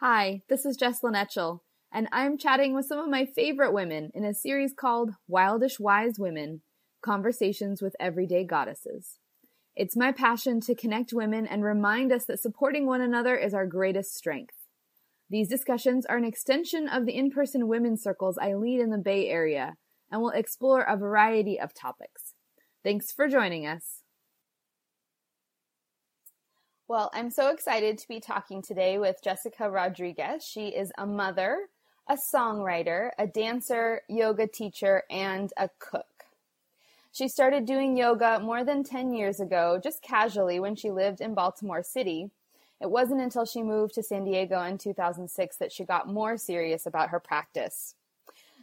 Hi, this is Jesslyn Etchell, and I'm chatting with some of my favorite women in a series called Wildish Wise Women Conversations with Everyday Goddesses. It's my passion to connect women and remind us that supporting one another is our greatest strength. These discussions are an extension of the in person women's circles I lead in the Bay Area and will explore a variety of topics. Thanks for joining us. Well, I'm so excited to be talking today with Jessica Rodriguez. She is a mother, a songwriter, a dancer, yoga teacher, and a cook. She started doing yoga more than 10 years ago, just casually when she lived in Baltimore City. It wasn't until she moved to San Diego in 2006 that she got more serious about her practice.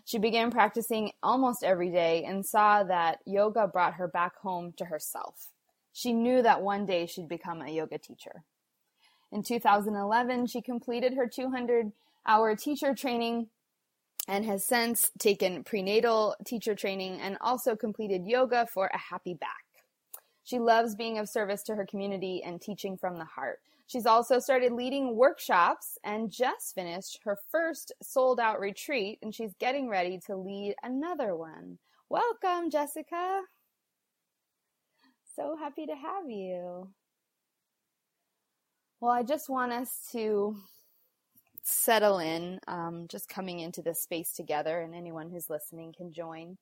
She began practicing almost every day and saw that yoga brought her back home to herself. She knew that one day she'd become a yoga teacher. In 2011, she completed her 200 hour teacher training and has since taken prenatal teacher training and also completed yoga for a happy back. She loves being of service to her community and teaching from the heart. She's also started leading workshops and just finished her first sold out retreat, and she's getting ready to lead another one. Welcome, Jessica. So happy to have you. Well, I just want us to settle in, um, just coming into this space together, and anyone who's listening can join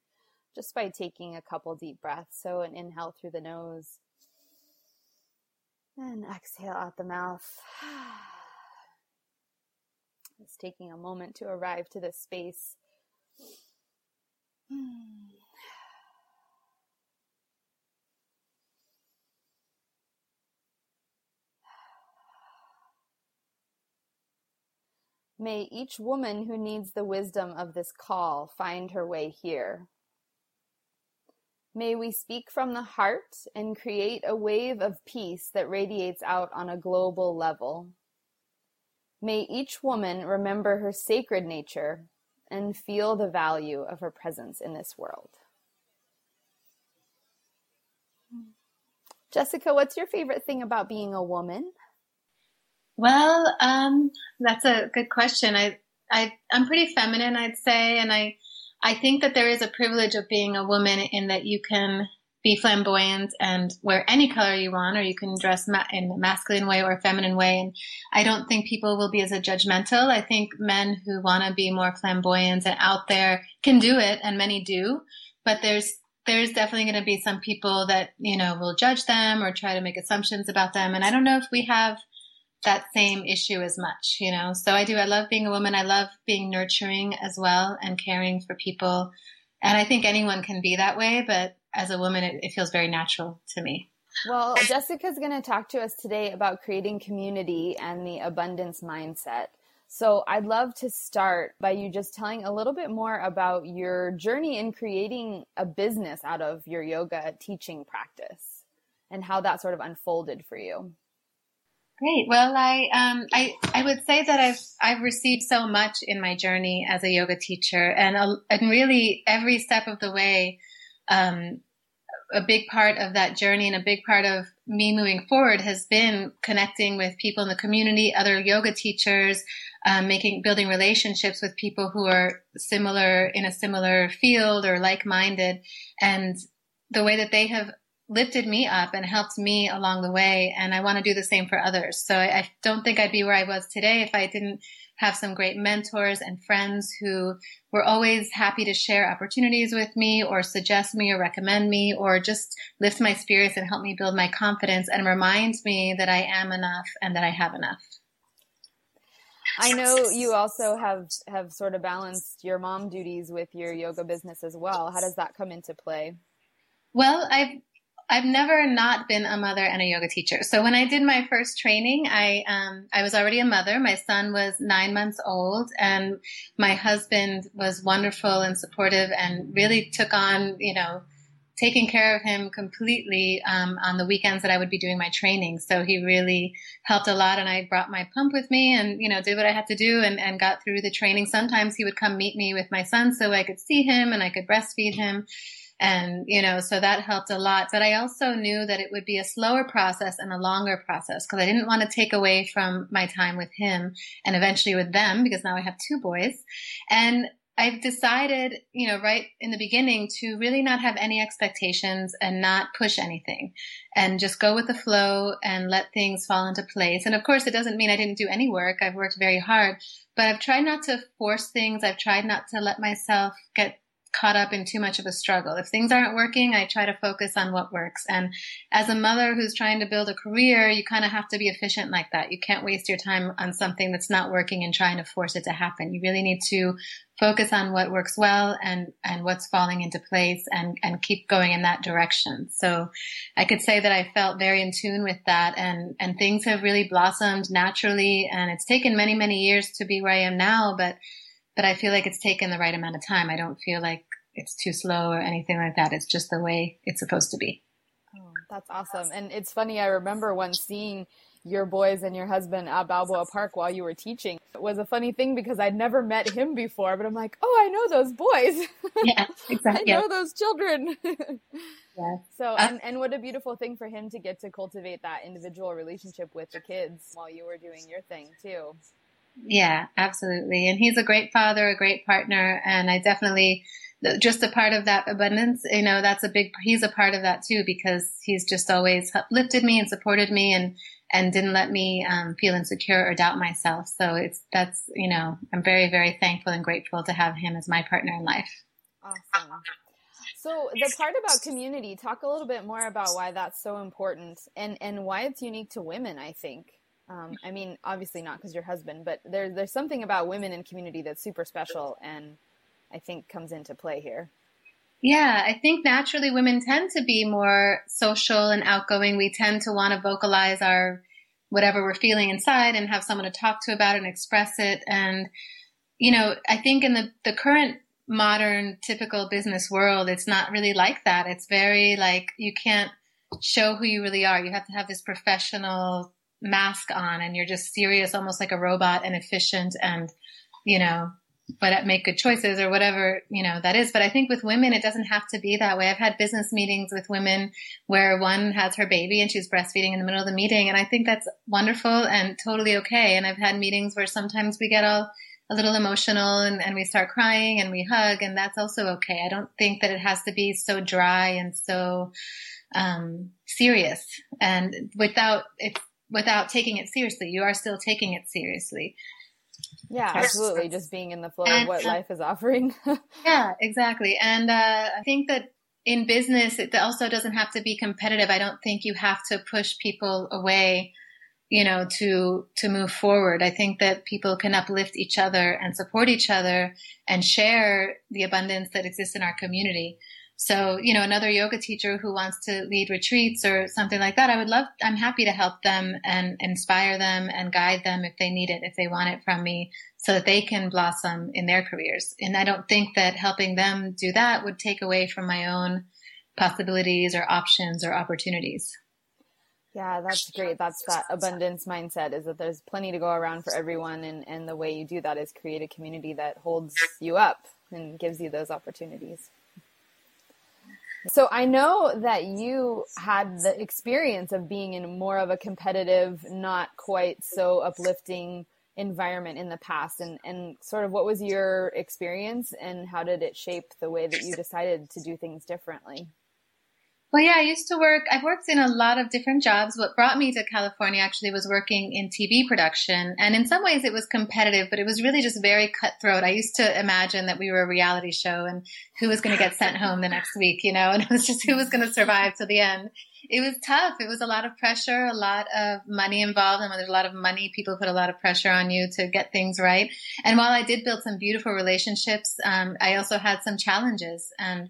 just by taking a couple deep breaths. So, an inhale through the nose and exhale out the mouth. Just taking a moment to arrive to this space. May each woman who needs the wisdom of this call find her way here. May we speak from the heart and create a wave of peace that radiates out on a global level. May each woman remember her sacred nature and feel the value of her presence in this world. Jessica, what's your favorite thing about being a woman? Well, um, that's a good question. I, I, I'm pretty feminine, I'd say, and I, I think that there is a privilege of being a woman in that you can be flamboyant and wear any color you want, or you can dress ma- in a masculine way or a feminine way. And I don't think people will be as a judgmental. I think men who want to be more flamboyant and out there can do it, and many do. But there's there's definitely going to be some people that you know will judge them or try to make assumptions about them. And I don't know if we have that same issue as much, you know. So I do. I love being a woman. I love being nurturing as well and caring for people. And I think anyone can be that way, but as a woman, it, it feels very natural to me. Well, Jessica's going to talk to us today about creating community and the abundance mindset. So I'd love to start by you just telling a little bit more about your journey in creating a business out of your yoga teaching practice and how that sort of unfolded for you. Great. Well, I, um, I, I would say that I've, I've received so much in my journey as a yoga teacher and, uh, and really every step of the way, um, a big part of that journey and a big part of me moving forward has been connecting with people in the community, other yoga teachers, um, making, building relationships with people who are similar in a similar field or like-minded. And the way that they have lifted me up and helped me along the way. And I want to do the same for others. So I, I, don't think I'd be where I was today if I didn't have some great mentors and friends who were always happy to share opportunities with me or suggest me or recommend me or just lift my spirits and help me build my confidence and remind me that I am enough and that I have enough. I know you also have have sort of balanced your mom duties with your yoga business as well. How does that come into play? Well, I've I've never not been a mother and a yoga teacher. So when I did my first training, I um, I was already a mother. My son was nine months old, and my husband was wonderful and supportive, and really took on you know taking care of him completely um, on the weekends that I would be doing my training. So he really helped a lot, and I brought my pump with me, and you know did what I had to do, and, and got through the training. Sometimes he would come meet me with my son so I could see him and I could breastfeed him And, you know, so that helped a lot. But I also knew that it would be a slower process and a longer process because I didn't want to take away from my time with him and eventually with them because now I have two boys. And I've decided, you know, right in the beginning to really not have any expectations and not push anything and just go with the flow and let things fall into place. And of course, it doesn't mean I didn't do any work. I've worked very hard, but I've tried not to force things. I've tried not to let myself get caught up in too much of a struggle. If things aren't working, I try to focus on what works. And as a mother who's trying to build a career, you kind of have to be efficient like that. You can't waste your time on something that's not working and trying to force it to happen. You really need to focus on what works well and, and what's falling into place and, and keep going in that direction. So I could say that I felt very in tune with that and, and things have really blossomed naturally. And it's taken many, many years to be where I am now, but but I feel like it's taken the right amount of time. I don't feel like it's too slow or anything like that. It's just the way it's supposed to be. Oh, that's awesome. And it's funny, I remember once seeing your boys and your husband at Balboa Park while you were teaching. It was a funny thing because I'd never met him before, but I'm like, oh, I know those boys. Yeah, exactly. I know those children. yeah. So, uh, and, and what a beautiful thing for him to get to cultivate that individual relationship with the kids while you were doing your thing too. Yeah, absolutely. And he's a great father, a great partner. And I definitely, just a part of that abundance, you know, that's a big, he's a part of that too, because he's just always lifted me and supported me and, and didn't let me um, feel insecure or doubt myself. So it's, that's, you know, I'm very, very thankful and grateful to have him as my partner in life. Awesome. So the part about community, talk a little bit more about why that's so important and, and why it's unique to women, I think. Um, I mean, obviously not because your husband, but there's there's something about women in community that's super special, and I think comes into play here. Yeah, I think naturally women tend to be more social and outgoing. We tend to want to vocalize our whatever we're feeling inside and have someone to talk to about it and express it. And you know, I think in the the current modern typical business world, it's not really like that. It's very like you can't show who you really are. You have to have this professional mask on and you're just serious, almost like a robot and efficient and, you know, but make good choices or whatever, you know, that is. But I think with women, it doesn't have to be that way. I've had business meetings with women where one has her baby and she's breastfeeding in the middle of the meeting. And I think that's wonderful and totally okay. And I've had meetings where sometimes we get all a little emotional and, and we start crying and we hug and that's also okay. I don't think that it has to be so dry and so, um, serious and without, it's, without taking it seriously. You are still taking it seriously. Yeah, absolutely. Just being in the flow and, of what uh, life is offering. yeah, exactly. And uh, I think that in business, it also doesn't have to be competitive. I don't think you have to push people away, you know, to to move forward. I think that people can uplift each other and support each other and share the abundance that exists in our community. So, you know, another yoga teacher who wants to lead retreats or something like that, I would love, I'm happy to help them and inspire them and guide them if they need it, if they want it from me so that they can blossom in their careers. And I don't think that helping them do that would take away from my own possibilities or options or opportunities. Yeah, that's great. That's that abundance mindset is that there's plenty to go around for everyone. And, and the way you do that is create a community that holds you up and gives you those opportunities. So I know that you had the experience of being in more of a competitive, not quite so uplifting environment in the past and, and sort of what was your experience and how did it shape the way that you decided to do things differently? Well, yeah, I used to work, I've worked in a lot of different jobs. What brought me to California actually was working in TV production. And in some ways it was competitive, but it was really just very cutthroat. I used to imagine that we were a reality show and who was going to get sent home the next week, you know, and it was just who was going to survive to the end. It was tough. It was a lot of pressure, a lot of money involved. And when there's a lot of money, people put a lot of pressure on you to get things right. And while I did build some beautiful relationships, um, I also had some challenges. And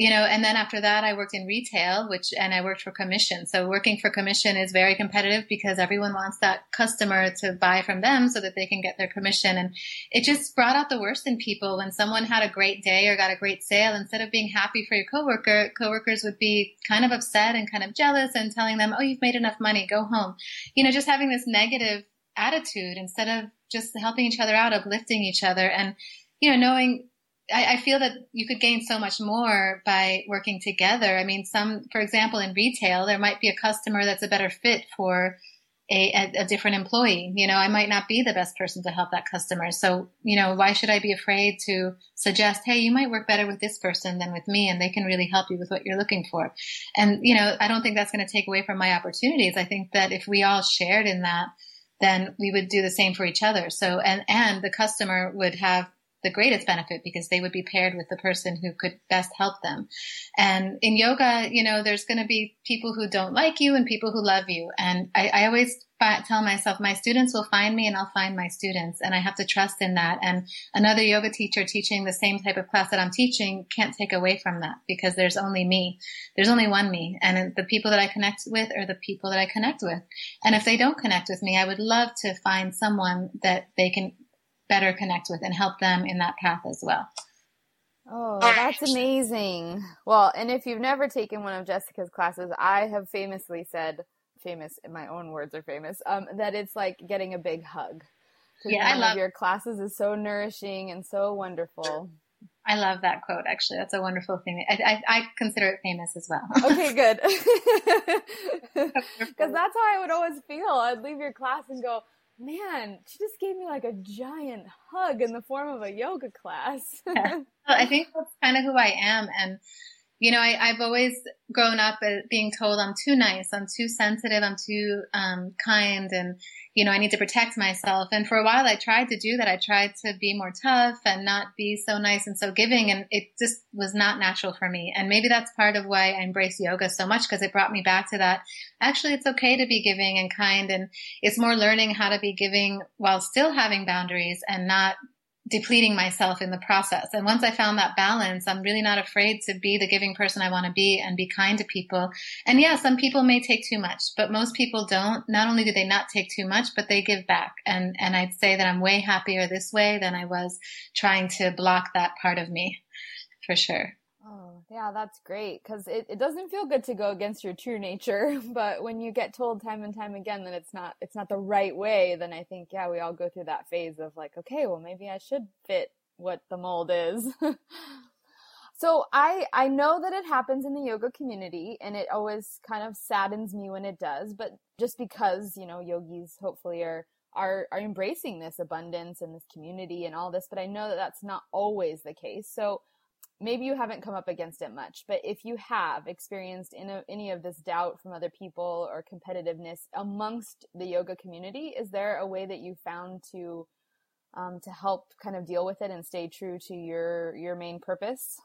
you know, and then after that, I worked in retail, which, and I worked for commission. So working for commission is very competitive because everyone wants that customer to buy from them so that they can get their commission. And it just brought out the worst in people when someone had a great day or got a great sale. Instead of being happy for your coworker, coworkers would be kind of upset and kind of jealous and telling them, Oh, you've made enough money, go home. You know, just having this negative attitude instead of just helping each other out, uplifting each other and, you know, knowing I, I, feel that you could gain so much more by working together. I mean, some, for example, in retail, there might be a customer that's a better fit for a, a, a, different employee. You know, I might not be the best person to help that customer. So, you know, why should I be afraid to suggest, hey, you might work better with this person than with me, and they can really help you with what you're looking for. And, you know, I don't think that's going to take away from my opportunities. I think that if we all shared in that, then we would do the same for each other. So, and, and the customer would have the greatest benefit because they would be paired with the person who could best help them. And in yoga, you know, there's going to be people who don't like you and people who love you. And I, I always tell myself, my students will find me and I'll find my students. And I have to trust in that. And another yoga teacher teaching the same type of class that I'm teaching can't take away from that because there's only me. There's only one me. And the people that I connect with are the people that I connect with. And if they don't connect with me, I would love to find someone that they can better connect with and help them in that path as well. Oh, that's amazing. Well, and if you've never taken one of Jessica's classes, I have famously said, famous in my own words are famous, um, that it's like getting a big hug. Yeah, I love your classes is so nourishing and so wonderful. I love that quote. Actually, that's a wonderful thing. I, I, I consider it famous as well. okay, good. Because that's how I would always feel. I'd leave your class and go, man, she just gave me like a giant hug in the form of a yoga class. yeah. well, I think that's kind of who I am. And, you know, I, have always grown up being told I'm too nice, I'm too sensitive, I'm too um, kind, and, you know, I need to protect myself. And for a while, I tried to do that. I tried to be more tough and not be so nice and so giving. And it just was not natural for me. And maybe that's part of why I embrace yoga so much because it brought me back to that. Actually, it's okay to be giving and kind. And it's more learning how to be giving while still having boundaries and not depleting myself in the process. And once I found that balance, I'm really not afraid to be the giving person I want to be and be kind to people. And yeah, some people may take too much, but most people don't. Not only do they not take too much, but they give back. And, and I'd say that I'm way happier this way than I was trying to block that part of me for sure. Yeah, that's great because it, it doesn't feel good to go against your true nature. But when you get told time and time again that it's not it's not the right way, then I think yeah, we all go through that phase of like, okay, well maybe I should fit what the mold is. so I I know that it happens in the yoga community and it always kind of saddens me when it does, but just because, you know, yogis hopefully are are are embracing this abundance and this community and all this, but I know that that's not always the case. So maybe you haven't come up against it much, but if you have experienced a, any of this doubt from other people or competitiveness amongst the yoga community, is there a way that you found to um, to help kind of deal with it and stay true to your your main purpose?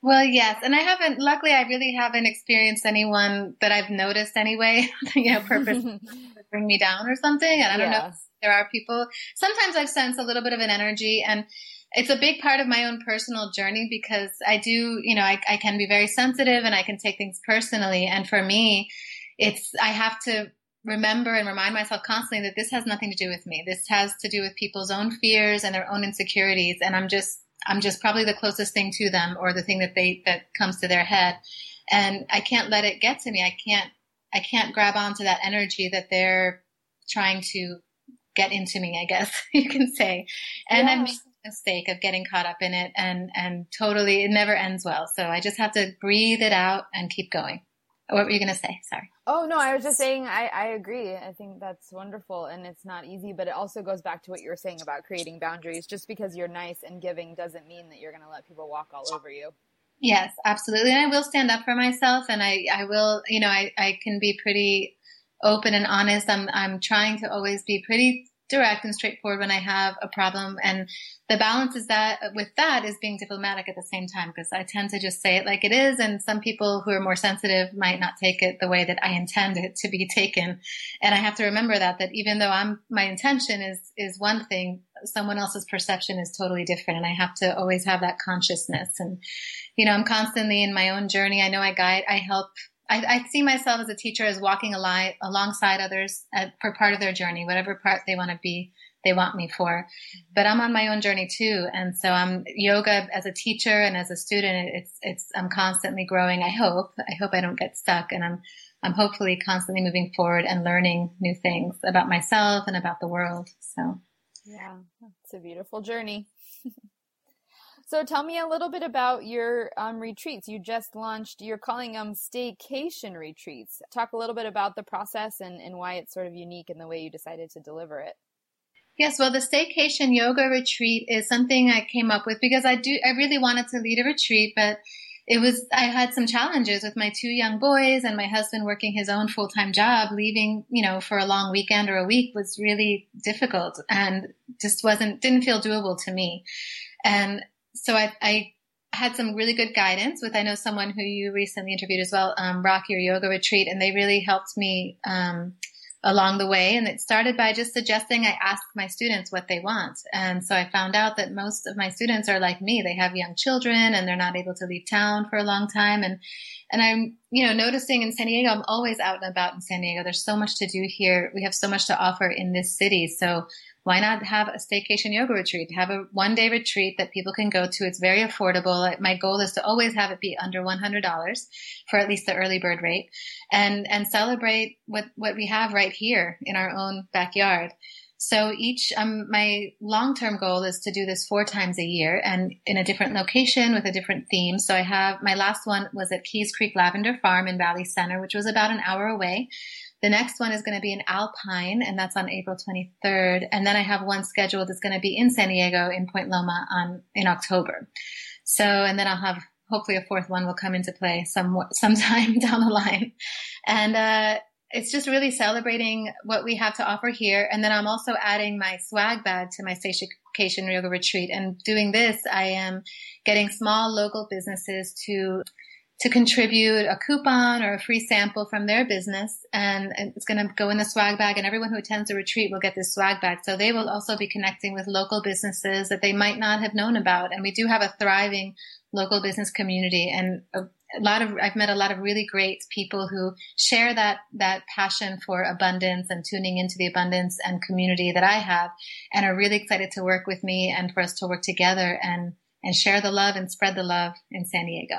Well, yes, and I haven't. Luckily, I really haven't experienced anyone that I've noticed anyway. you know, purpose bring me down or something. And I don't yeah. know if there are people. Sometimes I've sensed a little bit of an energy and it's a big part of my own personal journey because I do, you know, I, I can be very sensitive and I can take things personally. And for me, it's, I have to remember and remind myself constantly that this has nothing to do with me. This has to do with people's own fears and their own insecurities. And I'm just, I'm just probably the closest thing to them or the thing that they, that comes to their head. And I can't let it get to me. I can't, I can't grab onto that energy that they're trying to get into me, I guess you can say. And yeah. I'm mistake of getting caught up in it and and totally it never ends well. So I just have to breathe it out and keep going. What were you going to say? Sorry. Oh no, I was just saying I, I agree. I think that's wonderful and it's not easy, but it also goes back to what you were saying about creating boundaries. Just because you're nice and giving doesn't mean that you're going to let people walk all over you. Yes, absolutely. And I will stand up for myself and I, I will, you know, I, I can be pretty open and honest. I'm, I'm trying to always be pretty direct and straightforward when I have a problem. And the balance is that with that is being diplomatic at the same time because I tend to just say it like it is. And some people who are more sensitive might not take it the way that I intend it to be taken. And I have to remember that, that even though I'm, my intention is, is one thing, someone else's perception is totally different. And I have to always have that consciousness. And, you know, I'm constantly in my own journey. I know I guide, I help I, I, see myself as a teacher as walking ali- alongside others at, for part of their journey, whatever part they want to be, they want me for. But I'm on my own journey too, and so I'm yoga as a teacher and as a student. It's it's I'm constantly growing. I hope I hope I don't get stuck, and I'm I'm hopefully constantly moving forward and learning new things about myself and about the world. So yeah, it's a beautiful journey. So tell me a little bit about your um, retreats. You just launched, you're calling them staycation retreats. Talk a little bit about the process and, and why it's sort of unique in the way you decided to deliver it. Yes, well, the staycation yoga retreat is something I came up with because I do, I really wanted to lead a retreat, but it was, I had some challenges with my two young boys and my husband working his own full time job. Leaving, you know, for a long weekend or a week was really difficult and just wasn't, didn't feel doable to me. And so I, I had some really good guidance with, I know someone who you recently interviewed as well, um, Rock Your Yoga Retreat, and they really helped me, um, along the way. And it started by just suggesting I ask my students what they want. And so I found out that most of my students are like me. They have young children and they're not able to leave town for a long time. And, and I'm, you know, noticing in San Diego, I'm always out and about in San Diego. There's so much to do here. We have so much to offer in this city. So why not have a staycation yoga retreat? Have a one day retreat that people can go to. It's very affordable. My goal is to always have it be under $100 for at least the early bird rate and, and celebrate what, what we have right here in our own backyard. So each, um, my long-term goal is to do this four times a year and in a different location with a different theme. So I have, my last one was at Keys Creek Lavender Farm in Valley Center, which was about an hour away. The next one is going to be in Alpine, and that's on April 23rd. And then I have one scheduled that's going to be in San Diego in Point Loma on in October. So, and then I'll have hopefully a fourth one will come into play some sometime down the line. And uh, it's just really celebrating what we have to offer here. And then I'm also adding my swag bag to my staycation yoga retreat. And doing this, I am getting small local businesses to to contribute a coupon or a free sample from their business and it's going to go in the swag bag and everyone who attends the retreat will get this swag bag. So they will also be connecting with local businesses that they might not have known about. And we do have a thriving local business community and a, a lot of, I've met a lot of really great people who share that, that passion for abundance and tuning into the abundance and community that I have and are really excited to work with me and for us to work together and, and share the love and spread the love in San Diego.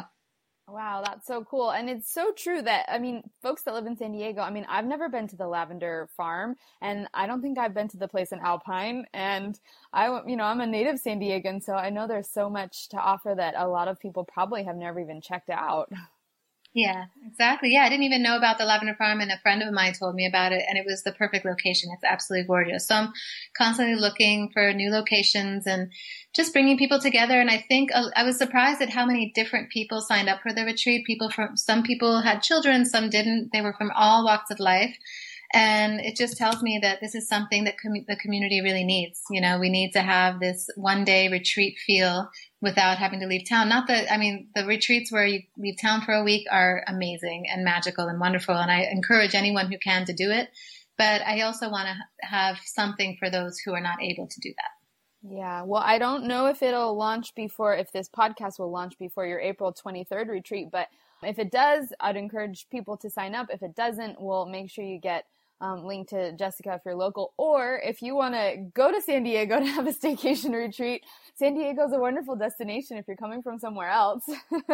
Wow, that's so cool. And it's so true that, I mean, folks that live in San Diego, I mean, I've never been to the lavender farm and I don't think I've been to the place in Alpine. And I, you know, I'm a native San Diegan, so I know there's so much to offer that a lot of people probably have never even checked out. Yeah, exactly. Yeah, I didn't even know about the lavender farm, and a friend of mine told me about it, and it was the perfect location. It's absolutely gorgeous. So I'm constantly looking for new locations and just bringing people together. And I think uh, I was surprised at how many different people signed up for the retreat. People from some people had children, some didn't. They were from all walks of life. And it just tells me that this is something that com- the community really needs. You know, we need to have this one day retreat feel without having to leave town. Not that, I mean, the retreats where you leave town for a week are amazing and magical and wonderful. And I encourage anyone who can to do it. But I also want to have something for those who are not able to do that. Yeah. Well, I don't know if it'll launch before, if this podcast will launch before your April 23rd retreat, but if it does, I'd encourage people to sign up. If it doesn't, we'll make sure you get um, link to Jessica if you're local, or if you want to go to San Diego to have a staycation retreat, San Diego is a wonderful destination if you're coming from somewhere else.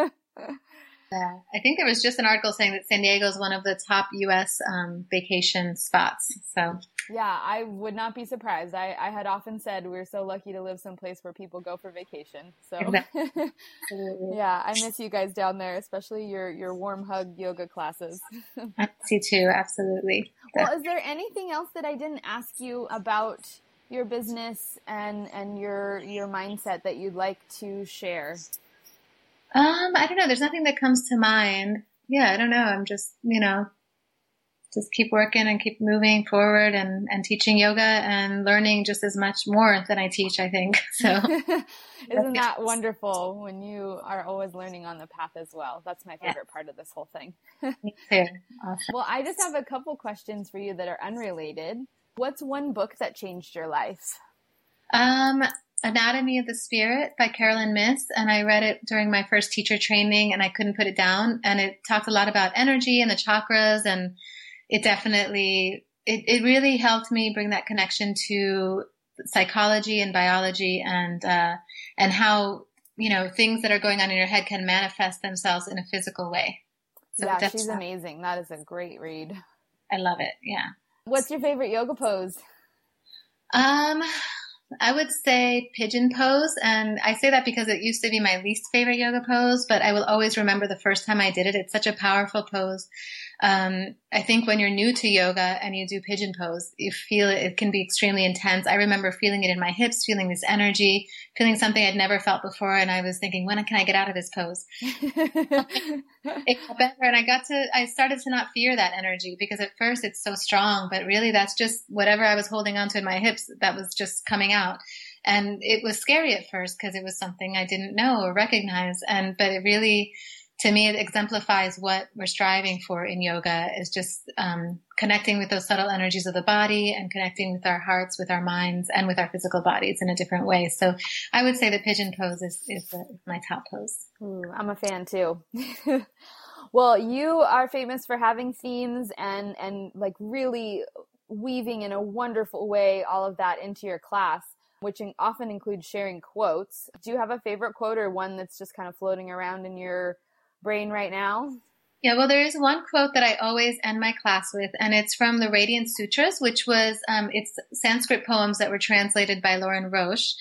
Yeah, I think there was just an article saying that San Diego is one of the top U.S. Um, vacation spots. So yeah, I would not be surprised. I, I had often said we're so lucky to live someplace where people go for vacation. So yeah, I miss you guys down there, especially your your warm hug yoga classes. I miss you too, absolutely. Well, is there anything else that I didn't ask you about your business and and your your mindset that you'd like to share? Um, I don't know. There's nothing that comes to mind. Yeah, I don't know. I'm just, you know, just keep working and keep moving forward and, and teaching yoga and learning just as much more than I teach, I think. So isn't that wonderful when you are always learning on the path as well? That's my favorite yeah. part of this whole thing. Me too. Awesome. Well, I just have a couple questions for you that are unrelated. What's one book that changed your life? Um, Anatomy of the Spirit by Caroline Myss, and I read it during my first teacher training, and I couldn't put it down. And it talked a lot about energy and the chakras, and it definitely it, it really helped me bring that connection to psychology and biology, and uh, and how you know things that are going on in your head can manifest themselves in a physical way. So yeah, she's amazing. That is a great read. I love it. Yeah. What's your favorite yoga pose? Um, I would say pigeon pose. And I say that because it used to be my least favorite yoga pose, but I will always remember the first time I did it. It's such a powerful pose. Um, I think when you're new to yoga and you do pigeon pose, you feel it, it can be extremely intense. I remember feeling it in my hips, feeling this energy, feeling something I'd never felt before. And I was thinking, when can I get out of this pose? it got better. And I got to, I started to not fear that energy because at first it's so strong, but really that's just whatever I was holding onto in my hips that was just coming out. And it was scary at first because it was something I didn't know or recognize. And, but it really, to me, it exemplifies what we're striving for in yoga is just um, connecting with those subtle energies of the body and connecting with our hearts, with our minds, and with our physical bodies in a different way. So I would say the pigeon pose is, is the, my top pose. Ooh, I'm a fan too. well, you are famous for having themes and, and like really weaving in a wonderful way all of that into your class which often includes sharing quotes. Do you have a favorite quote or one that's just kind of floating around in your brain right now? Yeah, well, there is one quote that I always end my class with, and it's from the Radiance Sutras, which was um, it's Sanskrit poems that were translated by Lorin Roche.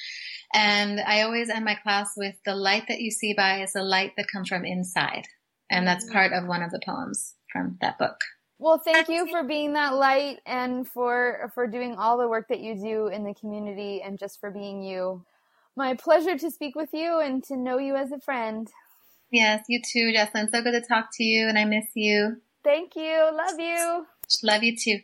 And I always end my class with the light that you see by is the light that comes from inside. And that's part of one of the poems from that book. Well, thank you for being that light and for for doing all the work that you do in the community and just for being you. My pleasure to speak with you and to know you as a friend. Yes, you too, Jessalyn. So good to talk to you, and I miss you. Thank you. Love you. Love you too.